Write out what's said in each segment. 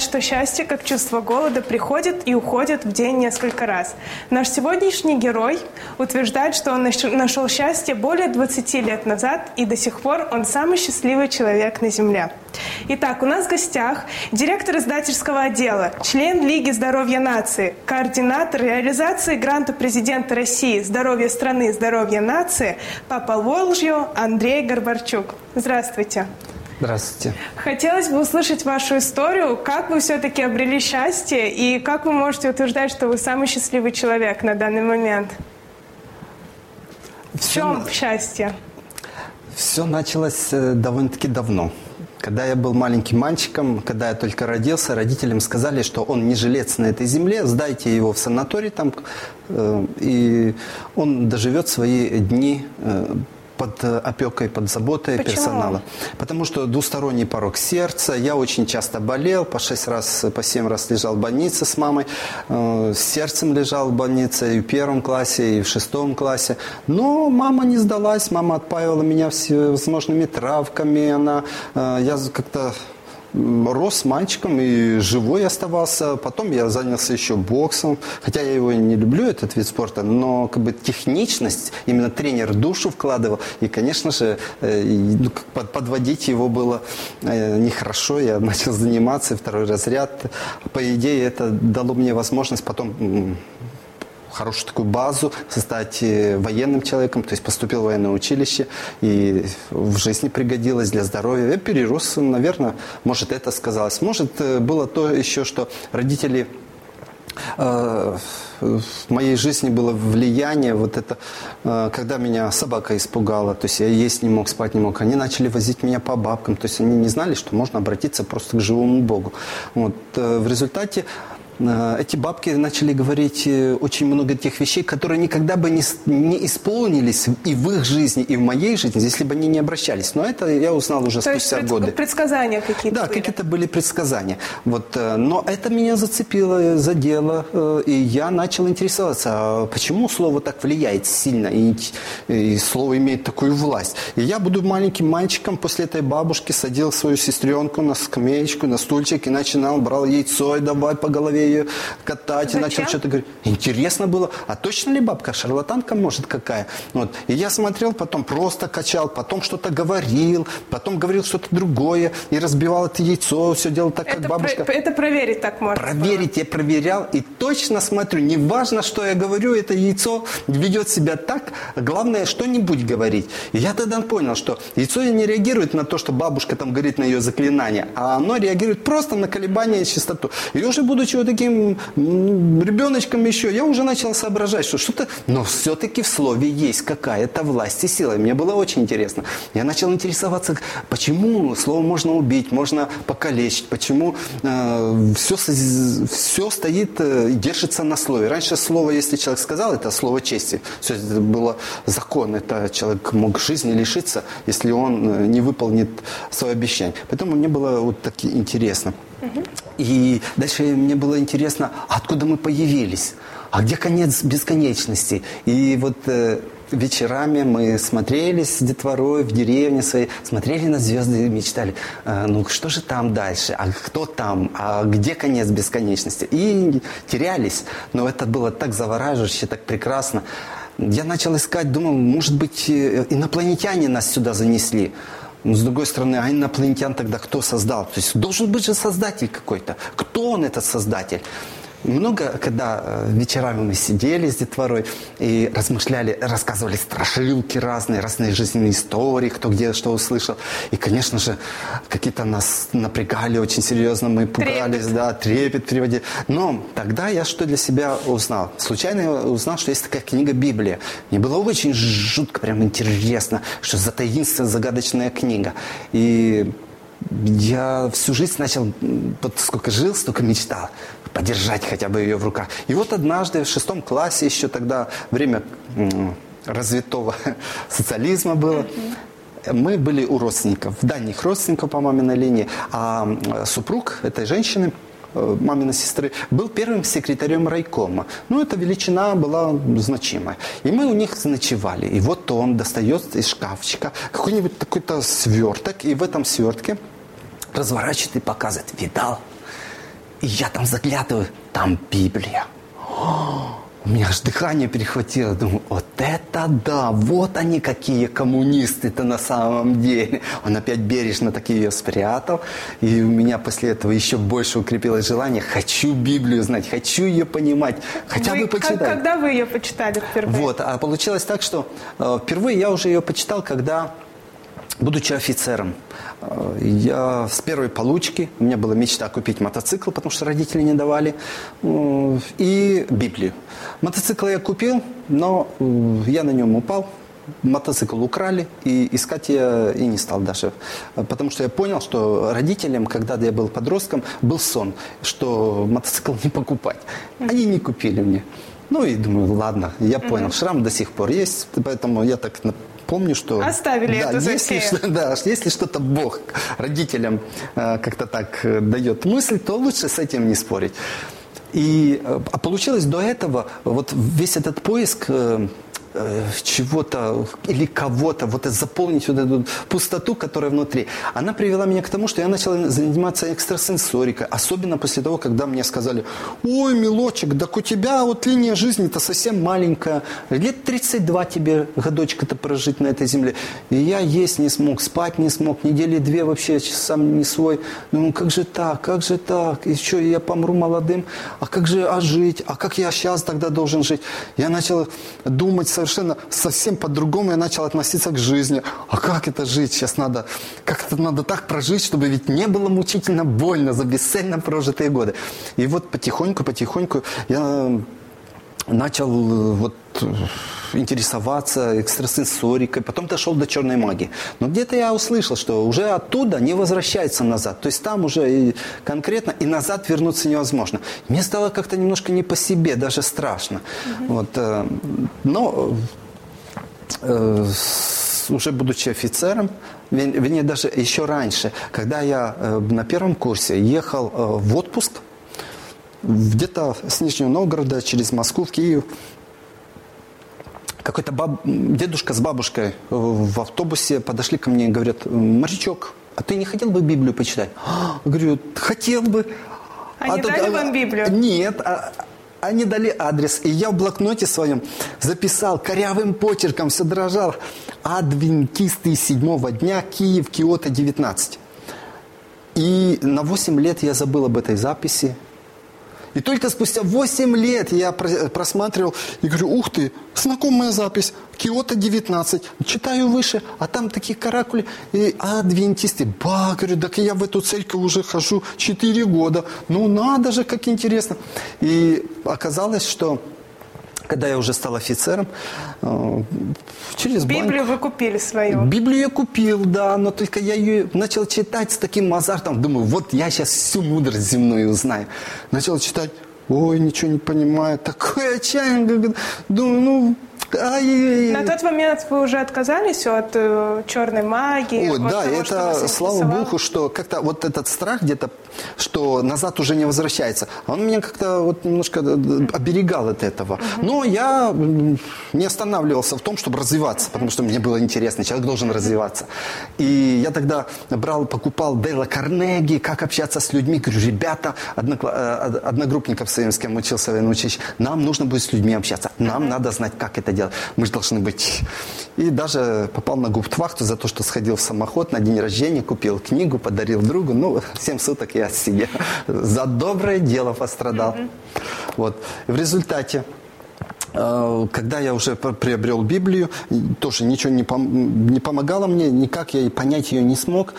Утверждает, что счастье, как чувство голода, приходит и уходит в день несколько раз. Наш сегодняшний герой утверждает, что он нашел счастье более 20 лет назад, и до сих пор он самый счастливый человек на Земле. Итак, у нас в гостях директор издательского отдела, член Лиги здоровья нации, координатор реализации гранта президента России «Здоровье страны, здоровье нации» Папа Волжью Андрей Горбарчук. Здравствуйте. Здравствуйте. Хотелось бы услышать вашу историю. Как вы все-таки обрели счастье и как вы можете утверждать, что вы самый счастливый человек на данный момент? В чем счастье? Все началось э, довольно-таки давно. Когда я был маленьким мальчиком, когда я только родился, родителям сказали, что он не жилец на этой земле, сдайте его в санаторий там, э, и он доживет свои дни э, под э, опекой, под заботой Почему? персонала. Потому что двусторонний порог сердца. Я очень часто болел, по шесть раз, по семь раз лежал в больнице с мамой. Э, с сердцем лежал в больнице и в первом классе, и в шестом классе. Но мама не сдалась, мама отпаивала меня всевозможными травками. Она, э, я как-то рос мальчиком и живой оставался. Потом я занялся еще боксом. Хотя я его не люблю, этот вид спорта, но как бы техничность, именно тренер душу вкладывал. И, конечно же, э, ну, подводить его было э, нехорошо. Я начал заниматься, второй разряд. По идее, это дало мне возможность потом хорошую такую базу, стать э, военным человеком, то есть поступил в военное училище и в жизни пригодилось для здоровья. Я перерос, наверное, может это сказалось. Может э, было то еще, что родители э, в моей жизни было влияние, вот это, когда меня собака испугала, то есть я есть не мог, спать не мог, они начали возить меня по бабкам, то есть они не знали, что можно обратиться просто к живому Богу. Вот, в результате эти бабки начали говорить э, очень много тех вещей, которые никогда бы не, не исполнились и в их жизни, и в моей жизни, если бы они не обращались. Но это я узнал уже То спустя есть годы. предсказания какие-то Да, какие-то были предсказания. Вот, э, но это меня зацепило, задело, и я начал интересоваться, а почему слово так влияет сильно, и, и слово имеет такую власть. И я буду маленьким мальчиком после этой бабушки, садил свою сестренку на скамеечку, на стульчик и начинал, брал яйцо и давай по голове ее катать, Зачем? и начал что-то говорить. Интересно было, а точно ли бабка шарлатанка может какая? Вот. И я смотрел, потом просто качал, потом что-то говорил, потом говорил что-то другое, и разбивал это яйцо, все делал так, это как бабушка. Про, это проверить так можно. Проверить я проверял, и точно смотрю, неважно, что я говорю, это яйцо ведет себя так, главное, что-нибудь говорить. И я тогда понял, что яйцо не реагирует на то, что бабушка там говорит на ее заклинание, а оно реагирует просто на колебания и частоту. И уже будучи вот таким ребеночком еще, я уже начал соображать, что что-то, но все-таки в слове есть какая-то власть и сила. И мне было очень интересно. Я начал интересоваться, почему слово можно убить, можно покалечить, почему э, все, все стоит э, держится на слове. Раньше слово, если человек сказал, это слово чести. Все это было закон. Это человек мог жизни лишиться, если он э, не выполнит свое обещание. Поэтому мне было вот так интересно. И дальше мне было интересно, откуда мы появились, а где конец бесконечности. И вот э, вечерами мы смотрели с детворой в деревне своей, смотрели на звезды и мечтали, э, ну что же там дальше, а кто там, а где конец бесконечности. И терялись, но это было так завораживающе, так прекрасно. Я начал искать, думал, может быть, э, инопланетяне нас сюда занесли. Но с другой стороны, а инопланетян тогда кто создал? То есть должен быть же создатель какой-то. Кто он, этот создатель? Много, когда э, вечерами мы сидели с детворой и размышляли, рассказывали страшилки разные, разные жизненные истории, кто где что услышал. И, конечно же, какие-то нас напрягали очень серьезно, мы пугались, трепет. да, трепет приводили. Но тогда я что для себя узнал? Случайно я узнал, что есть такая книга Библия. Мне было очень жутко, прям интересно, что за таинственная, загадочная книга. И я всю жизнь начал, вот сколько жил, столько мечтал подержать хотя бы ее в руках. И вот однажды в шестом классе, еще тогда время развитого социализма было, мы были у родственников, дальних родственников по маминой линии, а супруг этой женщины, э, маминой сестры, был первым секретарем райкома. Ну, эта величина была значимая. И мы у них ночевали. И вот он достает из шкафчика какой-нибудь такой-то сверток, и в этом свертке разворачивает и показывает. Видал? И я там заглядываю, там Библия. У меня аж дыхание перехватило. Думаю, вот это да, вот они какие коммунисты-то на самом деле. Он опять бережно так ее спрятал. И у меня после этого еще больше укрепилось желание. Хочу Библию знать, хочу ее понимать, хотя вы, бы почитать. Как, когда вы ее почитали впервые? Вот, а получилось так, что э, впервые я уже ее почитал, когда Будучи офицером, э, я с первой получки, у меня была мечта купить мотоцикл, потому что родители не давали, э, и Библию. Мотоцикл я купил, но э, я на нем упал, мотоцикл украли, и искать я и не стал даже. Потому что я понял, что родителям, когда я был подростком, был сон, что мотоцикл не покупать. Они не купили мне. Ну и думаю, ладно, я понял, шрам до сих пор есть, поэтому я так помню, что... Оставили да, это если, что, да, если что-то Бог родителям э, как-то так э, дает мысль, то лучше с этим не спорить. И, э, а получилось до этого, вот весь этот поиск... Э, Э, чего-то или кого-то, вот заполнить вот эту пустоту, которая внутри, она привела меня к тому, что я начал заниматься экстрасенсорикой, особенно после того, когда мне сказали, ой, милочек, так у тебя вот линия жизни-то совсем маленькая, лет 32 тебе годочка-то прожить на этой земле. И я есть не смог, спать не смог, недели две вообще сам не свой. Ну как же так, как же так, что, я помру молодым, а как же, а жить, а как я сейчас тогда должен жить? Я начал думать совершенно совсем по-другому я начал относиться к жизни. А как это жить? Сейчас надо, как это надо так прожить, чтобы ведь не было мучительно больно за бесцельно прожитые годы. И вот потихоньку, потихоньку я начал э, вот э, интересоваться экстрасенсорикой, потом дошел до черной магии. Но где-то я услышал, что уже оттуда не возвращается назад. То есть там уже и конкретно и назад вернуться невозможно. Мне стало как-то немножко не по себе, даже страшно. Угу. Вот, э, но э, уже будучи офицером, вернее, даже еще раньше, когда я э, на первом курсе ехал в отпуск, где-то с Нижнего Новгорода через Москву в Киев, какой-то баб... дедушка с бабушкой в автобусе подошли ко мне и говорят, морячок, а ты не хотел бы Библию почитать? Я говорю, хотел бы. Они а дали тут, вам Библию? Нет, а, они дали адрес, и я в блокноте своем записал корявым почерком, все дрожал. Адвентисты седьмого дня, Киев, Киото, 19. И на 8 лет я забыл об этой записи. И только спустя 8 лет я просматривал и говорю, ух ты, знакомая запись, Киото 19. Читаю выше, а там такие каракули, и адвентисты. Ба, говорю, так я в эту церковь уже хожу 4 года. Ну надо же, как интересно. И оказалось, что когда я уже стал офицером, э, через Библию банк... вы купили свою? Библию я купил, да, но только я ее начал читать с таким азартом. Думаю, вот я сейчас всю мудрость земную узнаю. Начал читать, ой, ничего не понимаю, такое отчаяние. Думаю, ну, Ай-яй-яй. На тот момент вы уже отказались от э, черной магии? Ой, да, того, это, слава богу, что как-то вот этот страх где-то, что назад уже не возвращается, он меня как-то вот немножко э, оберегал от этого. Но я не останавливался в том, чтобы развиваться, потому что мне было интересно, человек должен развиваться. И я тогда брал, покупал Дейла Карнеги, как общаться с людьми. Говорю, ребята, э, одногруппников с с кем учился в военном училище, нам нужно будет с людьми общаться, нам надо знать, как это делать делать. Мы же должны быть. И даже попал на губтвахту за то, что сходил в самоход на день рождения, купил книгу, подарил другу. Ну, 7 суток я сидел. За доброе дело пострадал. Вот. И в результате э, когда я уже приобрел Библию, тоже ничего не, пом не помогало мне, никак я понять ее не смог.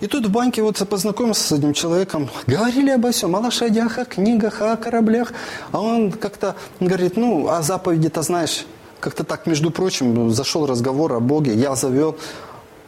И тут в банке вот познакомился с одним человеком, говорили обо всем, о лошадях, о книгах, о кораблях. А он как-то говорит, ну, о заповеди-то знаешь, как-то так, между прочим, зашел разговор о Боге, я завел.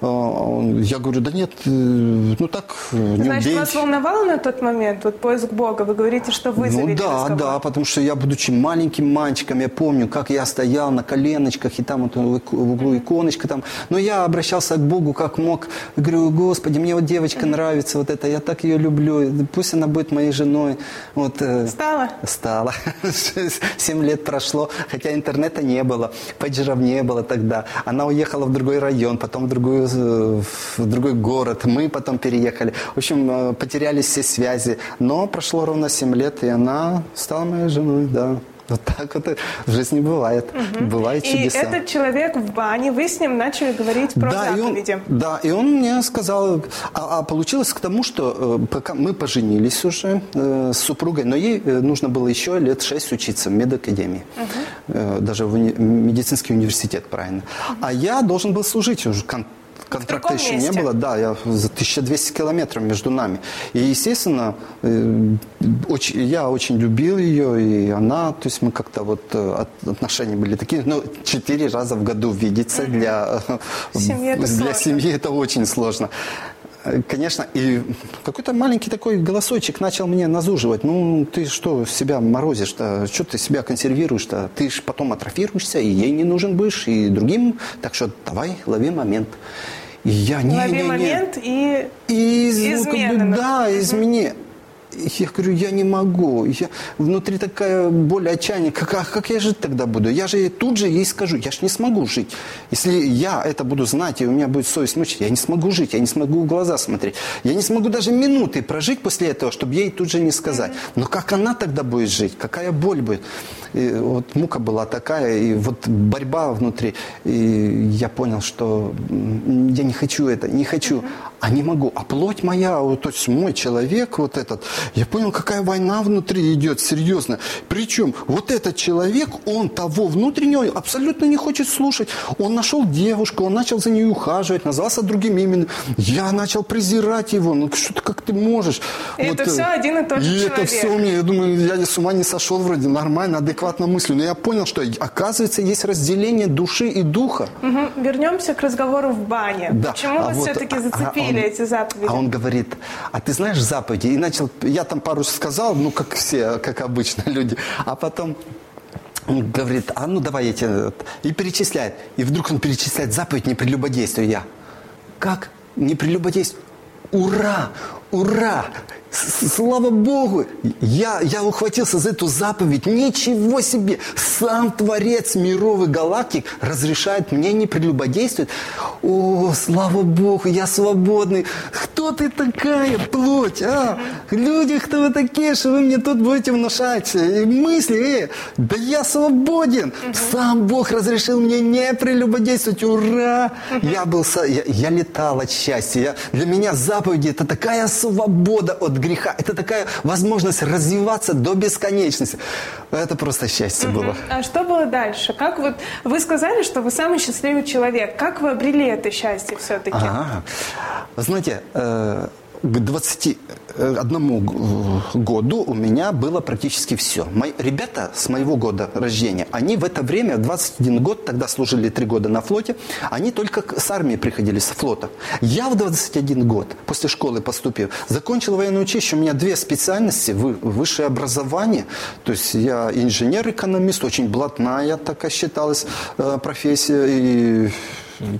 А, Я говорю, да нет, э, ну так, э, не Значит, убейте. вас волновало на тот момент вот поиск Бога? Вы говорите, что вы Ну да, разговор. да, потому что я, будучи маленьким мальчиком, я помню, как я стоял на коленочках, и там вот в углу иконочка там. Но я обращался к Богу как мог. Я говорю, Господи, мне вот девочка нравится, вот это, я так ее люблю, пусть она будет моей женой. Вот, э, Стало? Стало. Семь лет прошло, хотя интернета не было, пейджеров не было тогда. Она уехала в другой район, потом в, другую, в другой город. Мы потом переехали. В общем, э, потерялись все связи. Но прошло ровно семь лет, и она стала моей женой, да. Вот так вот в жизни бывает. Бывают И чудеса. этот человек в бане, вы с ним начали говорить про да, и он, заповеди. да, и он мне сказал, а, а получилось к тому, что э, пока мы поженились уже э, с супругой, но ей э, нужно было еще лет шесть учиться в медакадемии, Э, даже в уни- медицинский университет, правильно. А я должен был служить уже. Кон- Контракта еще месте? не было, да, я за 1200 километров между нами. И, естественно, э, очень, я очень любил ее, и она, то есть мы как-то вот э, от- отношения были такие, ну, четыре раза в году видеться для, э, Семьи это для сложно. семьи это очень сложно. Конечно, и какой-то маленький такой голосочек начал мне назуживать. Ну, ты что себя морозишь-то? Что ты себя консервируешь-то? Ты же потом атрофируешься, и ей не нужен будешь, и другим. Так что давай, лови момент. И я не, Лови не, не. момент и... И, ну, как бы, да, измени. Я говорю, я не могу. Я, внутри такая боль, отчаяние. Как, а как я жить тогда буду? Я же тут же ей скажу, я же не смогу жить. Если я это буду знать, и у меня будет совесть мучить, я не смогу жить, я не смогу в глаза смотреть. Я не смогу даже минуты прожить после этого, чтобы ей тут же не сказать. Но как она тогда будет жить? Какая боль будет? И вот мука была такая, и вот борьба внутри. И я понял, что я не хочу это, не хочу. А не могу. А плоть моя, вот, то есть мой человек вот этот, я понял, какая война внутри идет, серьезно. Причем вот этот человек, он того внутреннего абсолютно не хочет слушать. Он нашел девушку, он начал за ней ухаживать, назвался другим именем. Я начал презирать его. Ну что ты, как ты можешь? И это э, всё один и тот же И это человек. все мне, я думаю, я с ума не сошел вроде, нормально, адекватно мыслю. Но я понял, что оказывается есть разделение души и духа. Мгм. Вернемся к разговору в бане. Да. Почему А вас вот, все-таки а- зацепили а он- эти заповеди? А он говорит, а ты знаешь заповеди? И начал, я там пару сказал, ну, как все, как обычно люди. А потом он говорит, а ну давай я тебе... И перечисляет. И вдруг он перечисляет заповедь не прелюбодействию. Я, как не прелюбодействию? Ура! Ура! Слава Богу! Я, я ухватился за эту заповедь. Ничего себе! Сам Творец миров и галактик разрешает мне не прелюбодействовать. О, слава Богу, я свободный. Кто ты такая, плоть, а? Люди, кто вы такие, что вы мне тут будете внушать э, мысли? Э, да я свободен. Сам Бог разрешил мне не прелюбодействовать. Ура! Я был, я, я летал от счастья. Я- для меня заповеди это такая свобода от греха. Это такая возможность развиваться до бесконечности. Это просто счастье было. А что было дальше? Как вот вы сказали, что вы самый счастливый человек. Как вы обрели это счастье все-таки? Ага. Знаете, э, к 21 г- году у меня было практически все. Мои, ребята с моего года рождения, они в это время, в 21 год, тогда служили 3 года на флоте, они только с армии приходили, с флота. Я в 21 год, после школы поступил, закончил военное училище, у меня две специальности, вы- высшее образование, то есть я инженер-экономист, очень блатная такая считалась э, профессия, и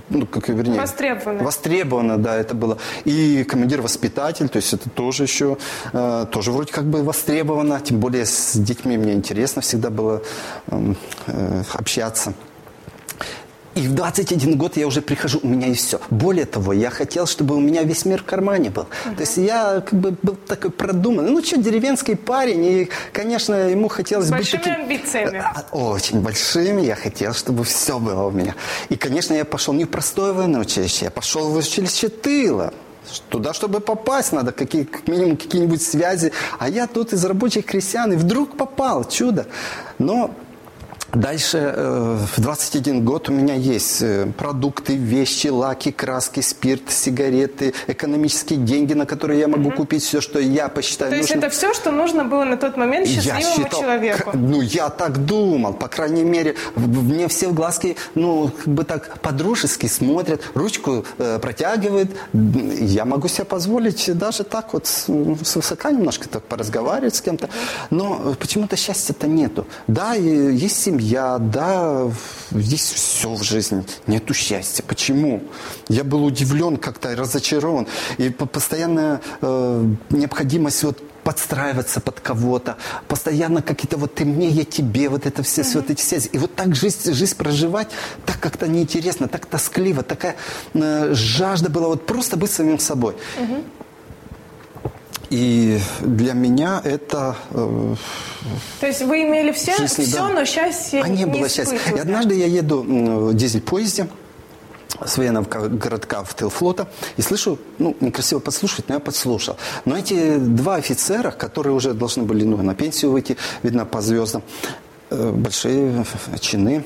ну, как, вернее, Востребованная. Востребовано, да, это было. И командир-воспитатель, то есть это тоже еще, э, тоже вроде как бы востребовано, тем более с детьми мне интересно всегда было эм, э, общаться. И в 21 год я уже прихожу, у меня есть все. Более того, я хотел, чтобы у меня весь мир в кармане был. То есть я как бы был такой продуманный. Ну что, деревенский парень, и, конечно, ему хотелось С быть большими амбициями. А, Очень большими. Я хотел, чтобы все было у меня. И, конечно, я пошел не в простое военное училище, я пошел в училище тыла. Туда, чтобы попасть, надо какие, как минимум какие-нибудь связи. А я тут из рабочих крестьян, и вдруг попал. Чудо. Но Дальше э, в 21 год у меня есть э, продукты, вещи, лаки, краски, спирт, сигареты, экономические деньги, на которые я могу купить все, что я посчитаю То есть нужным. это все, что нужно было на тот момент счастливому Я считал, человеку. ну, я так думал, по крайней мере, мне все в глазки, ну, как бы так по-дружески смотрят, ручку э, протягивают. Я могу себе позволить даже так вот с, с высока немножко так поразговаривать с кем-то, но почему-то счастья-то нету. Да, и есть семья, да, в- есть все в жизни, нету счастья. Почему? Я был удивлен как-то, разочарован. И по- постоянная э, необходимость вот подстраиваться под кого-то, постоянно какие-то вот ты мне, я тебе, вот это все, все вот эти связи. И вот так жизнь, жизнь проживать, так как-то неинтересно, так тоскливо, такая э, жажда была вот просто быть самим собой. И для меня это э, То есть вы имели все, Жизни, все, да. но счастья а не было счастья. И однажды я еду в дизель-поезде с военного ка- городка в тыл флота и слышу, ну, некрасиво подслушать, но я подслушал. Но эти два офицера, которые уже должны были ну, на пенсию выйти, видно, по звездам, э, большие чины,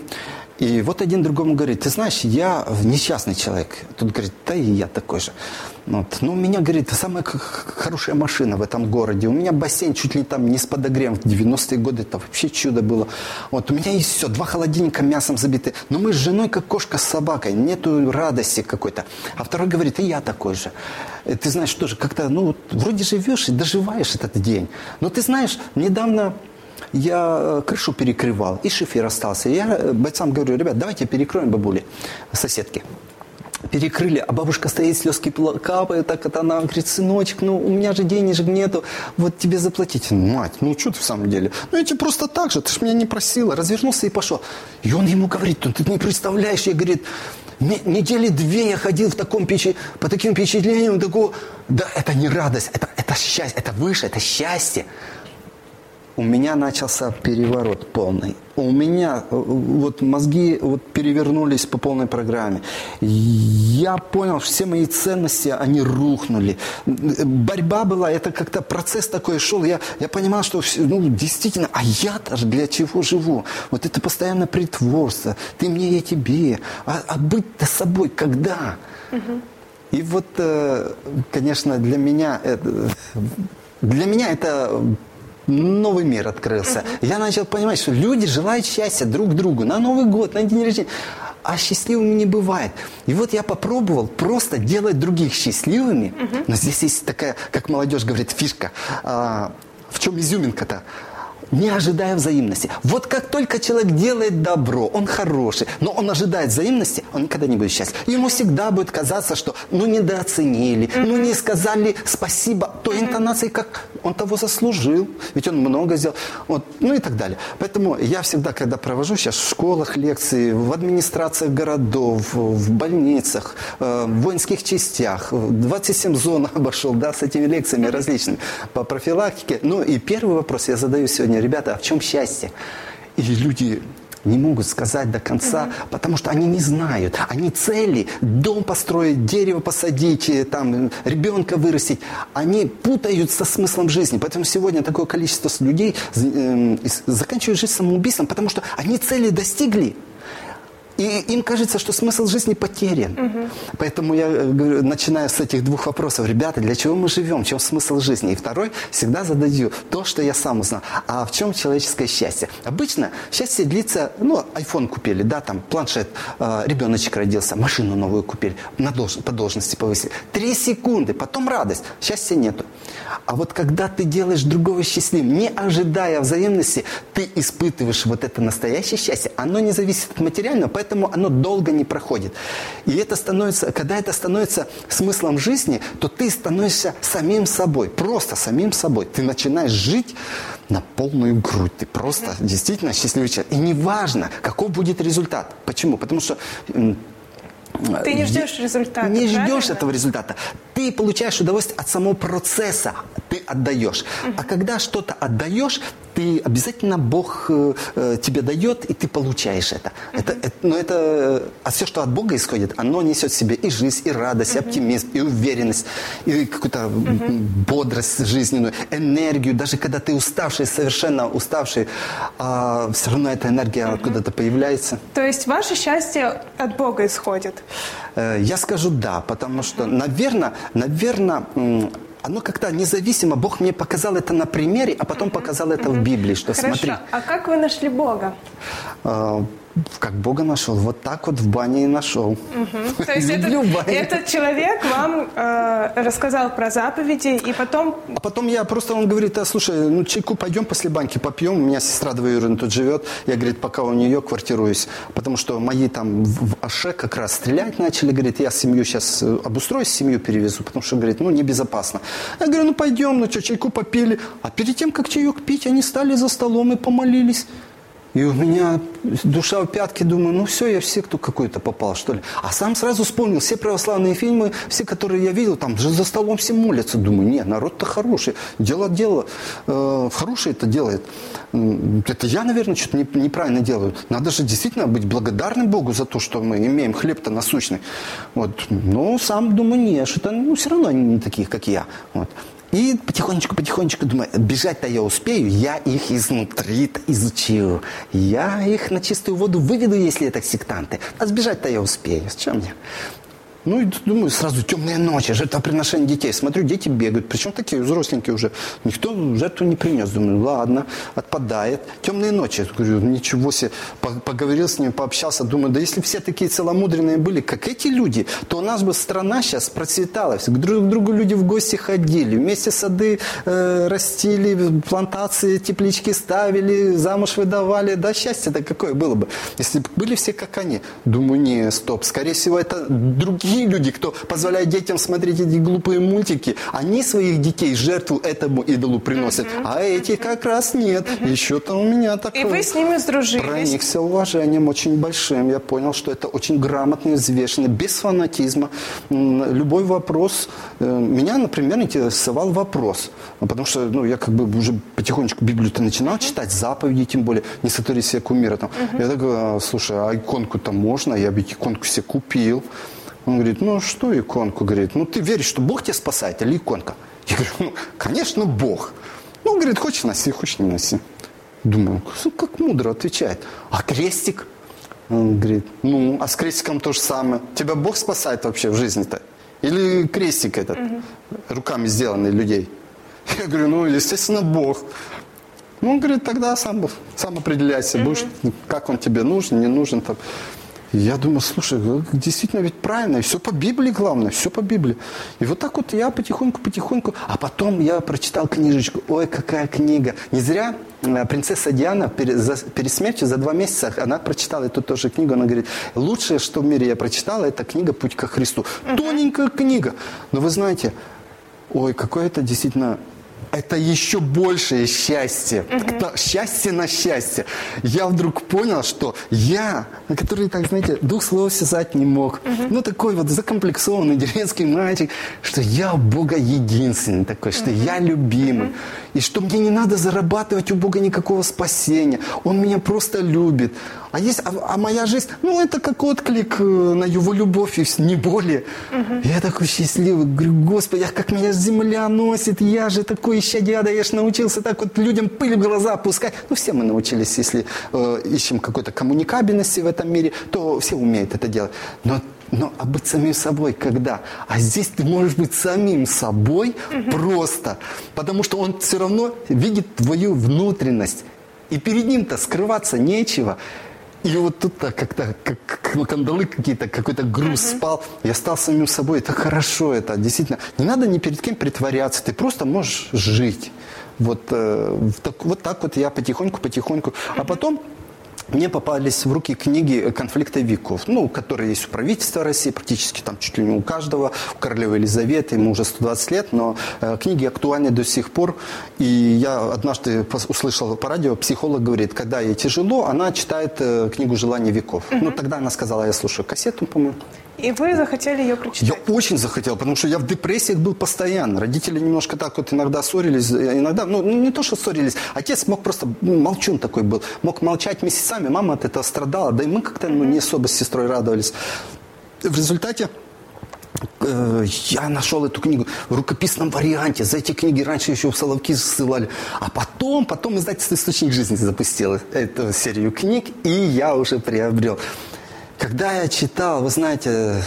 и вот один другому говорит, ты знаешь, я несчастный человек. Тут говорит, да и я такой же. Вот. Ну, у меня, говорит, самая хорошая машина в этом городе. У меня бассейн чуть ли там не с подогревом. В 90-е годы это вообще чудо было. Вот у меня есть все, два холодильника мясом забиты. Но мы с женой как кошка с собакой. Нету радости какой-то. А второй говорит, и я такой же. Э, Ты знаешь, тоже как-то, ну, вот вроде живешь и доживаешь этот день. Но ты знаешь, недавно я э, крышу перекрывал, и шифер остался. Я э, бойцам говорю, ребят, давайте перекроем бабули, соседки. Перекрыли, а бабушка стоит, слезки капают, так это она говорит, сыночек, ну у меня же денежек нету, вот тебе заплатить. Мать, ну что ты в самом деле? Ну я тебе просто так же, ты ж меня не просила. Развернулся и пошел. И он ему говорит, ну ты не представляешь, я, говорит, «Не- недели две я ходил в таком печи, по таким впечатлениям, такого, да это не радость, это, это счастье, это выше, это счастье у меня начался переворот полный. У меня э, вот мозги вот перевернулись по полной программе. Я понял, что все мои ценности, они рухнули. Борьба была, это как-то процесс такой шел. Я, я понимал, что ну, действительно, а я-то же для чего живу? Вот это постоянно притворство. Ты мне, я тебе. А, а быть-то собой когда? И вот, э, конечно, для меня это, для меня это новый мир открылся. Я начал понимать, что люди желают счастья друг другу на Новый год, на день рождения. А счастливыми не бывает. И вот я попробовал просто делать других счастливыми. Но здесь есть такая, как молодежь говорит, фишка. А, в чем изюминка-то? Не ожидая взаимности. Вот как только человек делает добро, он хороший, но он ожидает взаимности, он никогда не будет счастлив. Ему всегда будет казаться, что ну недооценили, ну не сказали спасибо той интонацией, как он того заслужил, ведь он много сделал, вот, ну и так далее. Поэтому я всегда, когда провожу сейчас в школах лекции, в администрациях городов, в больницах, э, в воинских частях, 27 зон обошел, да, с этими лекциями различными по профилактике. Ну и первый вопрос я задаю сегодня, ребята, а в чем счастье? И люди не могут сказать до конца, потому что они не знают. Они цели, дом построить, дерево посадить, э, там, ребенка вырастить. Они путают со смыслом жизни. Поэтому сегодня такое количество людей э, заканчивают жизнь самоубийством, потому что они цели достигли, и им кажется, что смысл жизни потерян. Поэтому я э, говорю, начинаю с этих двух вопросов. Ребята, для чего мы живем? В чем смысл жизни? И второй, всегда задаю то, что я сам узнал. А в чем человеческое счастье? Обычно счастье длится, ну, iPhone купили, да, там, планшет, э, ребеночек родился, машину новую купили, на долж- по должности повысили. Три секунды, потом радость. Счастья нету. А вот когда ты делаешь другого счастливым, не ожидая взаимности, ты испытываешь вот это настоящее счастье. Оно не зависит от материального, поэтому оно долго не проходит. И это становится, когда это становится смыслом жизни, то ты становишься самим собой, просто самим собой. Ты начинаешь жить на полную грудь. Ты просто действительно счастливый человек. И неважно, какой будет результат. Почему? Потому что Ты не ждешь результата, Не ждешь правильно? этого результата. Ты получаешь удовольствие от самого процесса. Ты отдаешь. А когда что-то отдаешь, ты обязательно Бог э, э, тебе дает, и ты получаешь это. это, это но это, а все, что от Бога исходит, оно несет в себе и жизнь, и радость, и оптимизм, и уверенность, и какую-то бодрость жизненную, энергию. Даже когда ты уставший, совершенно уставший, а все равно эта энергия откуда-то появляется. То есть ваше счастье от Бога исходит? Э, я скажу да, потому что, наверное, наверное, оно как-то независимо. Бог мне показал это на примере, а потом показал это в Библии, что Хорошо. смотри. А как вы нашли Бога? Как Бога нашел, вот так вот в бане и нашел. Угу. То есть этот, этот человек вам э, рассказал про заповеди, и потом... А потом я просто, он говорит, а, слушай, ну чайку пойдем после банки попьем, у меня сестра двоюродная тут живет, я, говорит, пока у нее квартируюсь, потому что мои там в Аше как раз стрелять начали, говорит, я семью сейчас э, обустроюсь, семью перевезу, потому что, говорит, ну небезопасно. Я говорю, ну пойдем, ну что, чайку попили, а перед тем, как чаек пить, они стали за столом и помолились. И у меня душа в пятки, думаю, ну все, я в секту какую-то попал, что ли. А сам сразу вспомнил все православные фильмы, все, которые я видел, там же за столом все молятся. Думаю, не, народ-то хороший, дело дело, э, хороший это делает. Это я, наверное, что-то не, неправильно делаю. Надо же действительно быть благодарным Богу за то, что мы имеем хлеб-то насущный. Вот. Но сам думаю, нет, что-то ну, все равно они не таких, как я. Вот. И потихонечку-потихонечку думаю, бежать-то я успею, я их изнутри изучил. Я их на чистую воду выведу, если это сектанты. А сбежать-то я успею. С чем мне? Ну, и думаю, сразу темные ночи, жертвоприношение детей. Смотрю, дети бегают, причем такие взросленькие уже. Никто жертву не принес. Думаю, ладно, отпадает. Темные ночи. Говорю, ничего себе. Поговорил с ними, пообщался. Думаю, да если все такие целомудренные были, как эти люди, то у нас бы страна сейчас процветала. Друг к другу люди в гости ходили, вместе сады э, растили, плантации, теплички ставили, замуж выдавали. Да, счастье-то какое было бы, если бы были все как они. Думаю, не, стоп. Скорее всего, это другие другие люди, кто позволяет детям смотреть эти глупые мультики, они своих детей жертву этому идолу приносят. Угу. А эти как раз нет. Угу. Еще-то у меня такое... И вы с ними сдружились? Проникся уважением очень большим. Я понял, что это очень грамотно, взвешенно, без фанатизма. Любой вопрос... Э, меня, например, интересовал вопрос. Потому что ну, я как бы уже потихонечку Библию-то начинал читать, заповеди тем более, не сотвори себе кумира. Там. Угу. Я такой, «А, слушай, а иконку-то можно? Я бы иконку себе купил. Он говорит, ну что иконку? Говорит, ну ты веришь, что Бог тебя спасает или иконка? Я говорю, ну, конечно, Бог. Ну, он говорит, хочешь носи, хочешь не носи. Думаю, как мудро отвечает. А крестик? Он говорит, ну, а с крестиком то же самое. Тебя Бог спасает вообще в жизни-то? Или крестик этот, угу. руками сделанный людей? Я говорю, ну, естественно, Бог. Ну, он говорит, тогда сам, сам определяйся, угу. будешь, как он тебе нужен, не нужен. Там. Я думаю, слушай, ну, действительно ведь правильно, все по Библии главное, все по Библии. И вот так вот я потихоньку-потихоньку, а потом я прочитал книжечку, ой, какая книга. Не зря э, принцесса Диана перед, смертью за два месяца, она прочитала эту тоже книгу, она говорит, лучшее, что в мире я прочитала, это книга «Путь ко Христу». Тоненькая книга, но вы знаете, ой, какое это действительно это еще большее счастье. Угу. Счастье на счастье. Я вдруг понял, что я, на который, так знаете, двух слов связать не мог, угу. ну такой вот закомплексованный деревенский мальчик, что я у Бога единственный такой, что угу. я любимый. Угу. И что мне не надо зарабатывать у Бога никакого спасения. Он меня просто любит. А, есть, а, а моя жизнь, ну, это как отклик э, на его любовь, и не более. Угу. Я такой счастливый, говорю, Господи, как меня земля носит, я же такой исчадья, да я же научился так вот людям пыль в глаза пускать. Ну, все мы научились, если э, ищем какой-то коммуникабельности в этом мире, то все умеют это делать. Но но а быть самим собой когда? А здесь ты можешь быть самим собой угу. просто, потому что он все равно видит твою внутренность. И перед ним-то скрываться нечего. И вот тут-то как-то как, как кандалы какие-то, какой-то груз uh-huh. спал. Я стал самим собой. Это хорошо, это действительно. Не надо ни перед кем притворяться. Ты просто можешь жить. Вот, э, так, вот так вот я потихоньку-потихоньку. Uh-huh. А потом мне попались в руки книги конфликта веков, ну, которые есть у правительства России, практически там чуть ли не у каждого, у королевы Елизаветы, ему уже 120 лет, но э, книги актуальны до сих пор. И я однажды услышал по радио, психолог говорит, когда ей тяжело, она читает э, книгу «Желание веков». Угу. Ну, тогда она сказала, я слушаю кассету, по-моему, И вы захотели ее прочитать? Я очень захотел, потому что я в депрессиях был постоянно. Родители немножко так вот иногда ссорились, э, иногда, ну, не то, что ссорились, отец мог просто, ну, молчун такой был, мог молчать месяцами, мама от этого страдала, да и мы как-то ну, не особо с сестрой радовались. В результате э, я нашел эту книгу в рукописном варианте. За эти книги раньше еще в Соловки ссылали. А потом, потом издательство «Источник жизни» запустило эту серию книг, и я уже приобрел. Когда я читал, вы знаете,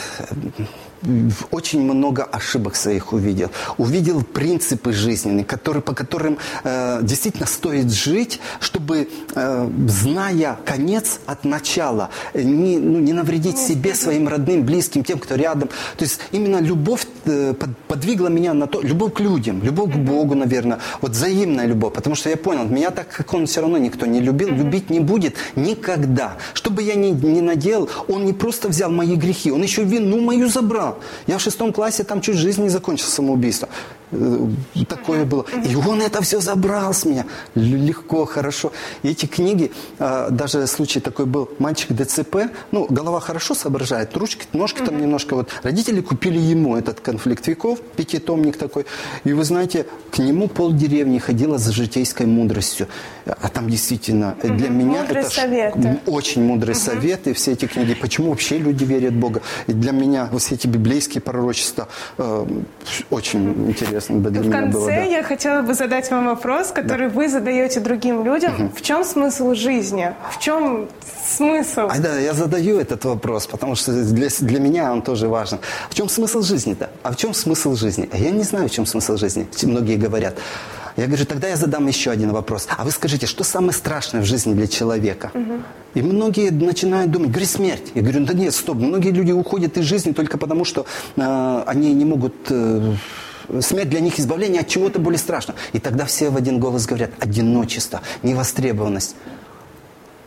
очень много ошибок своих увидел. Увидел принципы жизненные, которые, по которым э, действительно стоит жить, чтобы, э, зная конец от начала, не, ну, не навредить себе, своим родным, близким, тем, кто рядом. То есть именно любовь э, подвигла меня на то, любовь к людям, любовь к Богу, наверное, вот взаимная любовь. Потому что я понял, меня так, как он все равно никто не любил, любить не будет никогда. Что бы я ни, ни наделал, он не просто взял мои грехи, он еще вину мою забрал. Я в шестом классе там чуть жизнь не закончил самоубийство. Э, такое было. И он это все забрал с меня. Легко, хорошо. И эти книги, а, даже случай такой был, мальчик ДЦП, ну, голова хорошо соображает, ручки, ножки там немножко вот. Родители купили ему этот конфликт веков, пятитомник такой. И вы знаете, к нему пол деревни ходила за житейской мудростью. А там действительно для меня мудрые это советы. очень мудрые советы, все эти книги. Почему вообще люди верят в Бога? И для меня вот все эти библейские пророчества э, очень интересно интересно бы для в меня конце было. Да. я хотела бы задать вам вопрос, который да. вы задаете другим людям. Угу. В чем смысл жизни? В чем смысл? А, да, я задаю этот вопрос, потому что для, для меня он тоже важен. В чем смысл жизни-то? А в чем смысл жизни? А я не знаю, в чем смысл жизни. Многие говорят. Я говорю, тогда я задам еще один вопрос. А вы скажите, что самое страшное в жизни для человека? Угу. И многие начинают думать, говорит, смерть. Я говорю, да нет, стоп. Многие люди уходят из жизни только потому, что э, они не могут... Э, смерть для них избавление от чего-то более страшного. И тогда все в один голос говорят, одиночество, невостребованность.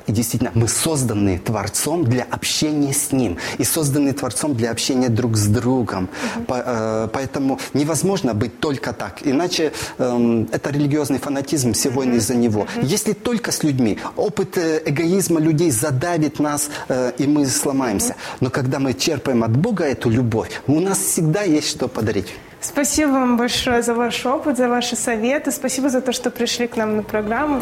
И действительно, мы созданы Творцом для общения с Ним. И созданы Творцом для общения друг с другом. Угу. По, э, поэтому невозможно быть только так. Иначе э, это религиозный фанатизм, все войны из-за него. Угу. Если только с людьми, опыт э, эгоизма людей задавит нас, э, и мы сломаемся. Угу. Но когда мы черпаем от Бога эту любовь, у нас всегда есть что подарить. Спасибо вам большое за ваш опыт, за ваши советы. Спасибо за то, что пришли к нам на программу.